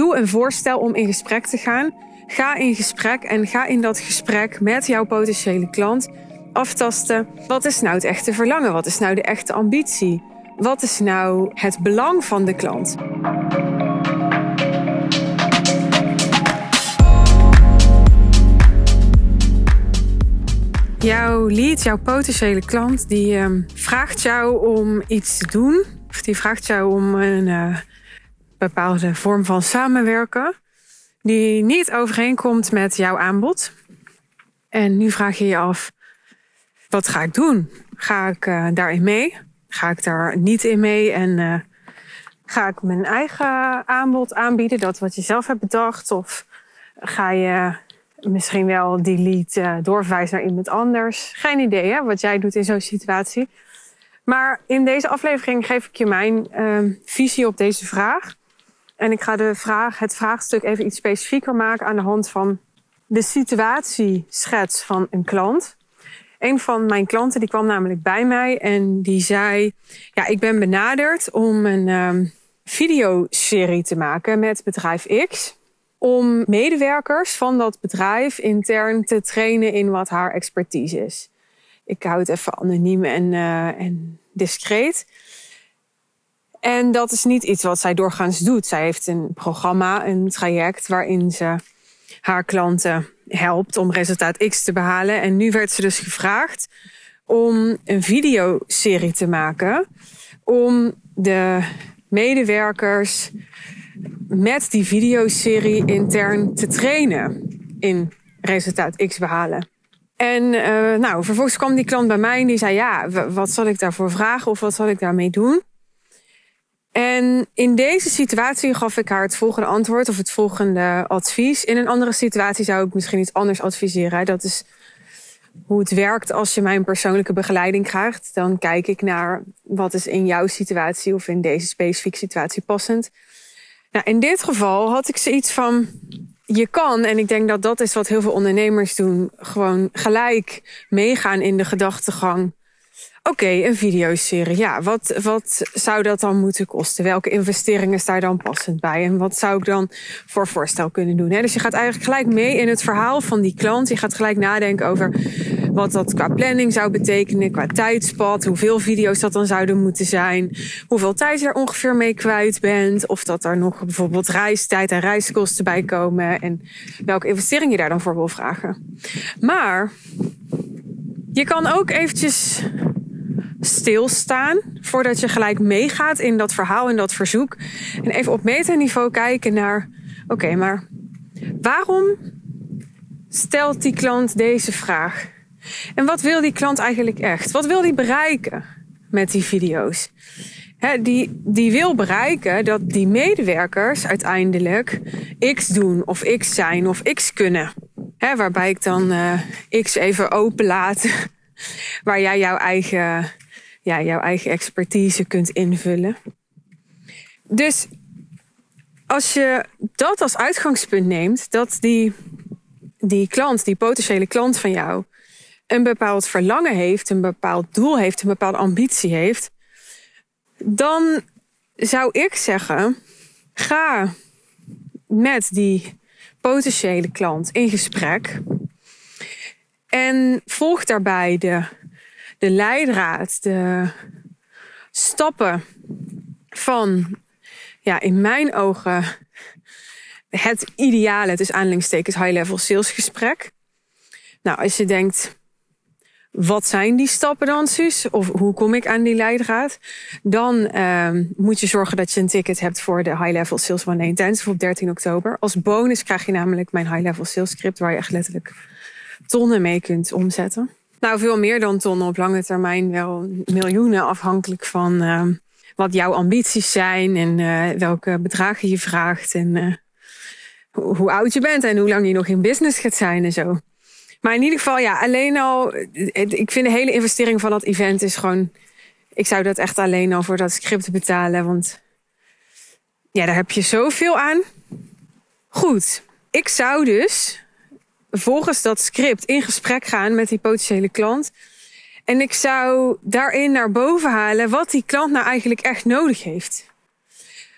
Doe een voorstel om in gesprek te gaan. Ga in gesprek en ga in dat gesprek met jouw potentiële klant aftasten. Wat is nou het echte verlangen? Wat is nou de echte ambitie? Wat is nou het belang van de klant? Jouw lead, jouw potentiële klant, die ehm, vraagt jou om iets te doen. Of die vraagt jou om een uh, bepaalde vorm van samenwerken. Die niet overeenkomt met jouw aanbod. En nu vraag je je af, wat ga ik doen? Ga ik uh, daarin mee? Ga ik daar niet in mee? En uh, ga ik mijn eigen aanbod aanbieden, dat wat je zelf hebt bedacht? Of ga je misschien wel die lead uh, doorverwijzen naar iemand anders? Geen idee hè, wat jij doet in zo'n situatie. Maar in deze aflevering geef ik je mijn uh, visie op deze vraag. En ik ga de vraag, het vraagstuk even iets specifieker maken aan de hand van de situatieschets van een klant. Een van mijn klanten die kwam namelijk bij mij en die zei: Ja, ik ben benaderd om een um, videoserie te maken met bedrijf X. Om medewerkers van dat bedrijf intern te trainen in wat haar expertise is. Ik hou het even anoniem en, uh, en discreet. En dat is niet iets wat zij doorgaans doet. Zij heeft een programma, een traject waarin ze haar klanten helpt om resultaat X te behalen. En nu werd ze dus gevraagd om een videoserie te maken om de medewerkers met die videoserie intern te trainen in resultaat X behalen. En uh, nou, vervolgens kwam die klant bij mij en die zei: Ja, wat zal ik daarvoor vragen of wat zal ik daarmee doen? En in deze situatie gaf ik haar het volgende antwoord of het volgende advies. In een andere situatie zou ik misschien iets anders adviseren. Dat is hoe het werkt als je mijn persoonlijke begeleiding krijgt. Dan kijk ik naar wat is in jouw situatie of in deze specifieke situatie passend. Nou, in dit geval had ik zoiets van, je kan, en ik denk dat dat is wat heel veel ondernemers doen, gewoon gelijk meegaan in de gedachtegang Oké, okay, een videoserie. Ja, wat, wat zou dat dan moeten kosten? Welke investeringen staan dan passend bij? En wat zou ik dan voor voorstel kunnen doen? Dus je gaat eigenlijk gelijk mee in het verhaal van die klant. Je gaat gelijk nadenken over wat dat qua planning zou betekenen, qua tijdspad, hoeveel video's dat dan zouden moeten zijn, hoeveel tijd je er ongeveer mee kwijt bent, of dat er nog bijvoorbeeld reistijd en reiskosten bij komen en welke investering je daar dan voor wil vragen. Maar je kan ook eventjes stilstaan voordat je gelijk meegaat in dat verhaal, in dat verzoek. En even op metaniveau kijken naar, oké, maar waarom stelt die klant deze vraag? En wat wil die klant eigenlijk echt? Wat wil die bereiken met die video's? He, die, die wil bereiken dat die medewerkers uiteindelijk X doen of X zijn of X kunnen. He, waarbij ik dan uh, X even openlaat, waar jij jouw eigen ja, jouw eigen expertise kunt invullen. Dus als je dat als uitgangspunt neemt, dat die, die klant, die potentiële klant van jou, een bepaald verlangen heeft, een bepaald doel heeft, een bepaalde ambitie heeft, dan zou ik zeggen: ga met die potentiële klant in gesprek en volg daarbij de de leidraad, de stappen van, ja, in mijn ogen, het ideale, is aanleidingstekens high-level salesgesprek. Nou, als je denkt, wat zijn die stappen dan, Suus? Of hoe kom ik aan die leidraad? Dan uh, moet je zorgen dat je een ticket hebt voor de High Level Sales One Day Intensive op 13 oktober. Als bonus krijg je namelijk mijn High Level Sales Script, waar je echt letterlijk tonnen mee kunt omzetten. Nou, veel meer dan tonnen op lange termijn, wel miljoenen, afhankelijk van uh, wat jouw ambities zijn en uh, welke bedragen je vraagt en uh, hoe oud je bent en hoe lang je nog in business gaat zijn en zo. Maar in ieder geval, ja, alleen al, ik vind de hele investering van dat event is gewoon, ik zou dat echt alleen al voor dat script betalen, want ja, daar heb je zoveel aan. Goed, ik zou dus volgens dat script in gesprek gaan met die potentiële klant. En ik zou daarin naar boven halen wat die klant nou eigenlijk echt nodig heeft.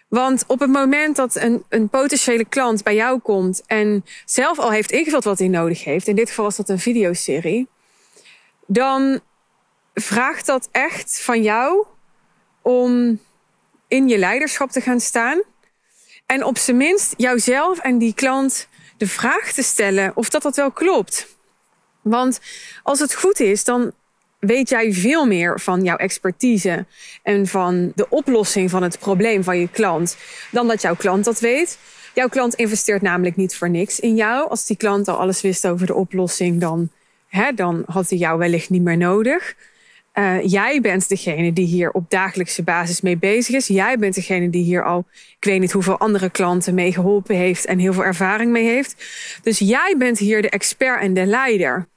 Want op het moment dat een, een potentiële klant bij jou komt en zelf al heeft ingevuld wat hij nodig heeft, in dit geval was dat een videoserie, dan vraagt dat echt van jou om in je leiderschap te gaan staan. En op zijn minst jouzelf en die klant de vraag te stellen of dat dat wel klopt. Want als het goed is, dan weet jij veel meer van jouw expertise en van de oplossing van het probleem van je klant dan dat jouw klant dat weet. Jouw klant investeert namelijk niet voor niks in jou. Als die klant al alles wist over de oplossing, dan, hè, dan had hij jou wellicht niet meer nodig. Uh, jij bent degene die hier op dagelijkse basis mee bezig is. Jij bent degene die hier al, ik weet niet hoeveel andere klanten mee geholpen heeft en heel veel ervaring mee heeft. Dus jij bent hier de expert en de leider.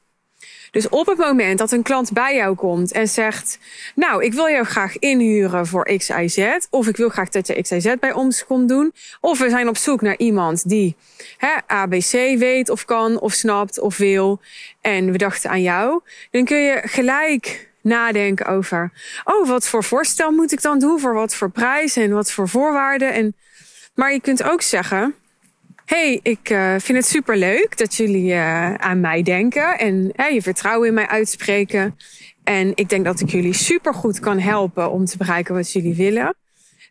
Dus op het moment dat een klant bij jou komt en zegt: Nou, ik wil jou graag inhuren voor XIZ, of ik wil graag dat je XIZ bij ons komt doen, of we zijn op zoek naar iemand die hè, ABC weet of kan of snapt of wil, en we dachten aan jou, dan kun je gelijk nadenken over: Oh, wat voor voorstel moet ik dan doen? Voor wat voor prijs en wat voor voorwaarden? En, maar je kunt ook zeggen hey, ik uh, vind het super leuk dat jullie uh, aan mij denken en je vertrouwen in mij uitspreken. En ik denk dat ik jullie super goed kan helpen om te bereiken wat jullie willen.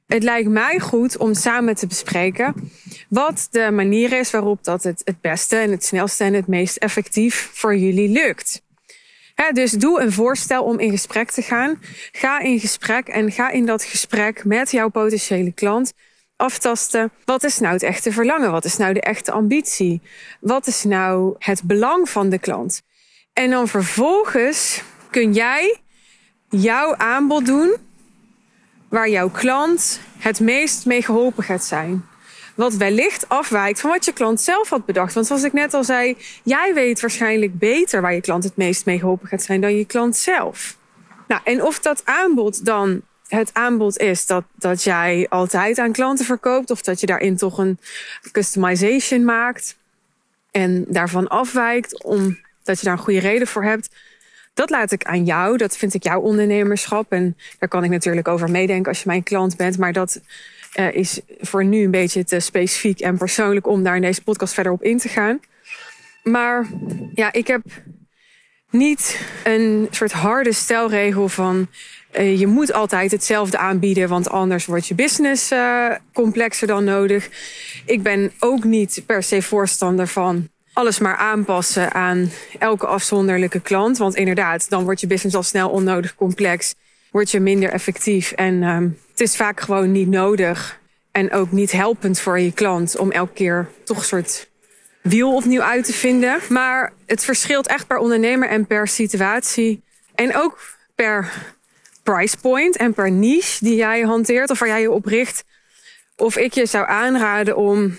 Het lijkt mij goed om samen te bespreken wat de manier is waarop dat het het beste en het snelste en het meest effectief voor jullie lukt. Dus doe een voorstel om in gesprek te gaan. Ga in gesprek en ga in dat gesprek met jouw potentiële klant aftasten. Wat is nou het echte verlangen? Wat is nou de echte ambitie? Wat is nou het belang van de klant? En dan vervolgens kun jij jouw aanbod doen waar jouw klant het meest mee geholpen gaat zijn. Wat wellicht afwijkt van wat je klant zelf had bedacht. Want zoals ik net al zei, jij weet waarschijnlijk beter waar je klant het meest mee geholpen gaat zijn dan je klant zelf. Nou, en of dat aanbod dan het aanbod is dat, dat jij altijd aan klanten verkoopt, of dat je daarin toch een customization maakt en daarvan afwijkt, omdat je daar een goede reden voor hebt. Dat laat ik aan jou. Dat vind ik jouw ondernemerschap. En daar kan ik natuurlijk over meedenken als je mijn klant bent. Maar dat uh, is voor nu een beetje te specifiek en persoonlijk om daar in deze podcast verder op in te gaan. Maar ja, ik heb niet een soort harde stelregel van uh, je moet altijd hetzelfde aanbieden, want anders wordt je business uh, complexer dan nodig. Ik ben ook niet per se voorstander van alles maar aanpassen aan elke afzonderlijke klant. Want inderdaad, dan wordt je business al snel onnodig complex, word je minder effectief. En um, het is vaak gewoon niet nodig en ook niet helpend voor je klant om elke keer toch een soort wiel opnieuw uit te vinden. Maar het verschilt echt per ondernemer en per situatie. En ook per price point en per niche die jij hanteert of waar jij je op richt. Of ik je zou aanraden om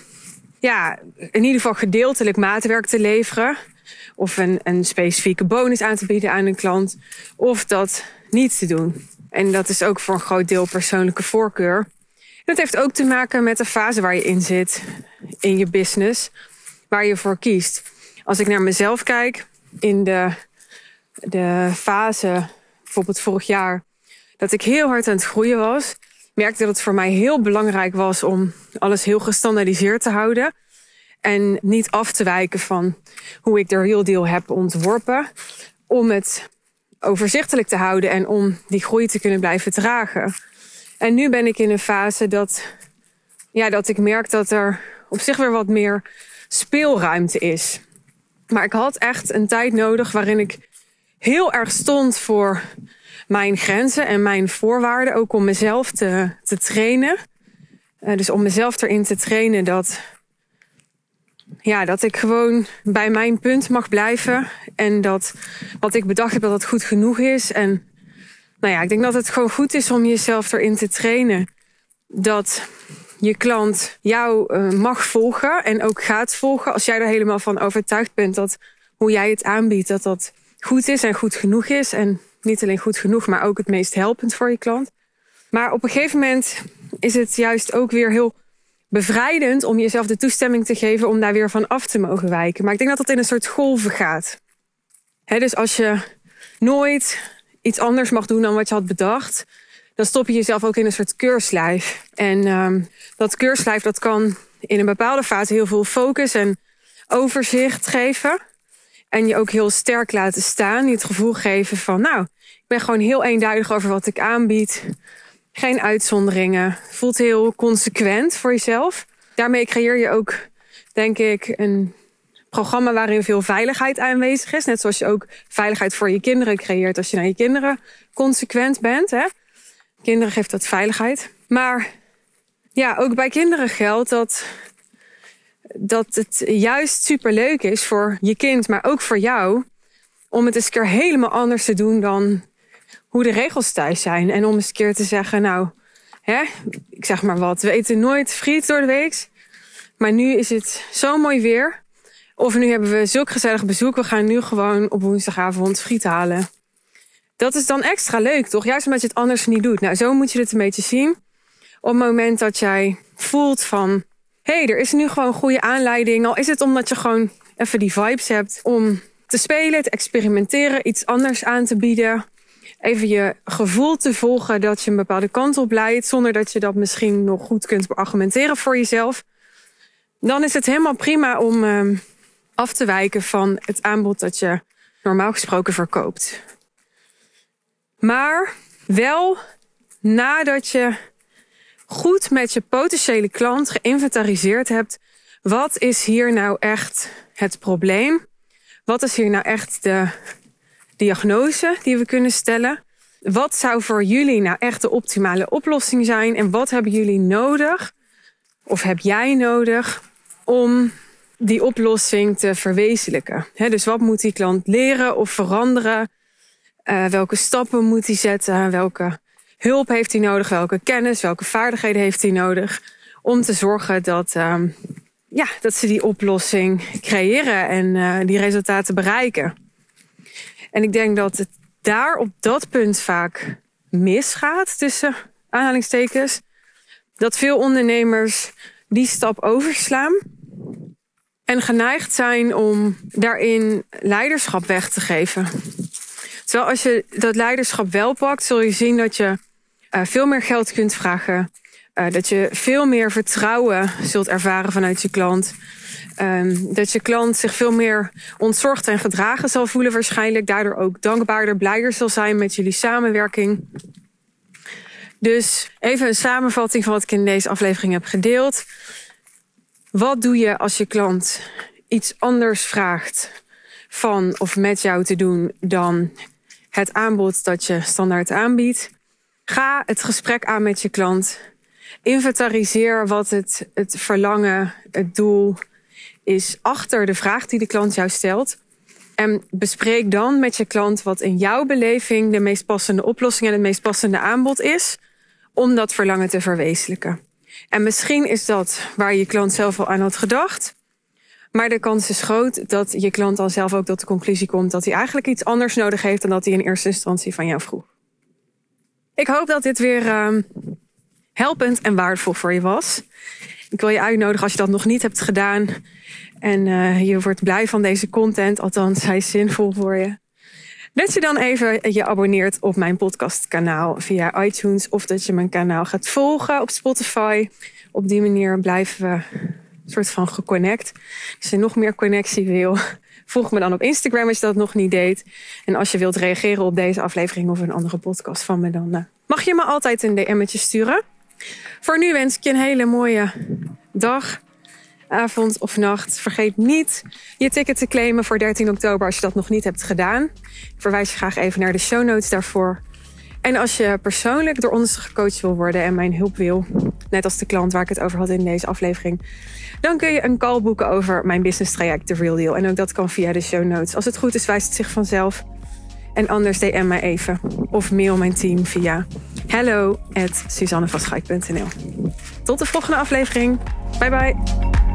ja, in ieder geval gedeeltelijk maatwerk te leveren. Of een, een specifieke bonus aan te bieden aan een klant. Of dat niet te doen. En dat is ook voor een groot deel persoonlijke voorkeur. Dat heeft ook te maken met de fase waar je in zit in je business. Waar je voor kiest. Als ik naar mezelf kijk, in de, de fase, bijvoorbeeld vorig jaar, dat ik heel hard aan het groeien was. Merkte dat het voor mij heel belangrijk was om alles heel gestandaardiseerd te houden. En niet af te wijken van hoe ik de real deal heb ontworpen. Om het overzichtelijk te houden en om die groei te kunnen blijven dragen. En nu ben ik in een fase dat, ja, dat ik merk dat er op zich weer wat meer speelruimte is. Maar ik had echt een tijd nodig waarin ik heel erg stond voor mijn grenzen en mijn voorwaarden. Ook om mezelf te, te trainen. Uh, dus om mezelf erin te trainen dat, ja, dat ik gewoon bij mijn punt mag blijven. En dat wat ik bedacht heb, dat het goed genoeg is. En nou ja, ik denk dat het gewoon goed is om jezelf erin te trainen. Dat je klant jou uh, mag volgen en ook gaat volgen. Als jij er helemaal van overtuigd bent dat hoe jij het aanbiedt, dat dat goed is en goed genoeg is. En niet alleen goed genoeg, maar ook het meest helpend voor je klant. Maar op een gegeven moment is het juist ook weer heel bevrijdend om jezelf de toestemming te geven om daar weer van af te mogen wijken. Maar ik denk dat dat in een soort golven gaat. dus als je nooit iets anders mag doen dan wat je had bedacht, dan stop je jezelf ook in een soort keurslijf. En um, dat keurslijf dat kan in een bepaalde fase heel veel focus en overzicht geven. En je ook heel sterk laten staan. Je het gevoel geven van, nou, ik ben gewoon heel eenduidig over wat ik aanbied. Geen uitzonderingen. Voelt heel consequent voor jezelf. Daarmee creëer je ook, denk ik, een programma waarin veel veiligheid aanwezig is. Net zoals je ook veiligheid voor je kinderen creëert als je naar je kinderen consequent bent. Hè? Kinderen geeft dat veiligheid. Maar ja, ook bij kinderen geldt dat, dat het juist superleuk is voor je kind, maar ook voor jou, om het eens een keer helemaal anders te doen dan hoe de regels thuis zijn. En om eens een keer te zeggen, nou, hè, ik zeg maar wat, we eten nooit friet door de week. Maar nu is het zo mooi weer. Of nu hebben we zulk gezellig bezoek. We gaan nu gewoon op woensdagavond friet halen. Dat is dan extra leuk, toch? Juist omdat je het anders niet doet. Nou, zo moet je het een beetje zien. Op het moment dat jij voelt van... hey, er is nu gewoon goede aanleiding. Al is het omdat je gewoon even die vibes hebt om te spelen, te experimenteren, iets anders aan te bieden. Even je gevoel te volgen dat je een bepaalde kant op leidt... zonder dat je dat misschien nog goed kunt beargumenteren voor jezelf. Dan is het helemaal prima om uh, af te wijken van het aanbod dat je normaal gesproken verkoopt. Maar wel nadat je goed met je potentiële klant geïnventariseerd hebt. Wat is hier nou echt het probleem? Wat is hier nou echt de diagnose die we kunnen stellen? Wat zou voor jullie nou echt de optimale oplossing zijn? En wat hebben jullie nodig? Of heb jij nodig om die oplossing te verwezenlijken? dus wat moet die klant leren of veranderen? Uh, welke stappen moet hij zetten? Welke hulp heeft hij nodig? Welke kennis, welke vaardigheden heeft hij nodig? Om te zorgen dat, um, ja, dat ze die oplossing creëren en uh, die resultaten bereiken. En ik denk dat het daar op dat punt vaak misgaat, tussen aanhalingstekens. Dat veel ondernemers die stap overslaan. En geneigd zijn om daarin leiderschap weg te geven. Terwijl als je dat leiderschap wel pakt, zul je zien dat je uh, veel meer geld kunt vragen. Uh, dat je veel meer vertrouwen zult ervaren vanuit je klant. Um, dat je klant zich veel meer ontzorgd en gedragen zal voelen waarschijnlijk. Daardoor ook dankbaarder, blijer zal zijn met jullie samenwerking. Dus even een samenvatting van wat ik in deze aflevering heb gedeeld. Wat doe je als je klant iets anders vraagt van of met jou te doen dan het aanbod dat je standaard aanbiedt. Ga het gesprek aan met je klant. Inventariseer wat het, het verlangen, het doel is achter de vraag die de klant jou stelt. En bespreek dan met je klant wat in jouw beleving de meest passende oplossing en het meest passende aanbod is om dat verlangen te verwezenlijken. En misschien is dat waar je klant zelf al aan had gedacht. Maar de kans is groot dat je klant dan zelf ook tot de conclusie komt dat hij eigenlijk iets anders nodig heeft dan dat hij in eerste instantie van jou vroeg. Ik hoop dat dit weer uh, helpend en waardevol voor je was. Ik wil je uitnodigen als je dat nog niet hebt gedaan en uh, je wordt blij van deze content, althans hij is zinvol voor je. Dat je dan even je abonneert op mijn podcastkanaal via iTunes of dat je mijn kanaal gaat volgen op Spotify. Op die manier blijven we soort van geconnect. Als je nog meer connectie wil, volg me dan op Instagram als je dat nog niet deed. En als je wilt reageren op deze aflevering of een andere podcast van me, dan uh, mag je me altijd een DM'tje sturen. Voor nu wens ik je een hele mooie dag, avond of nacht. Vergeet niet je ticket te claimen voor 13 oktober als je dat nog niet hebt gedaan. Ik verwijs je graag even naar de show notes daarvoor. En als je persoonlijk door ons gecoacht wil worden en mijn hulp wil, net als de klant waar ik het over had in deze aflevering, dan kun je een call boeken over mijn business traject, The Real Deal. En ook dat kan via de show notes. Als het goed is, wijst het zich vanzelf. En anders DM mij even of mail mijn team via hello at Tot de volgende aflevering. Bye bye.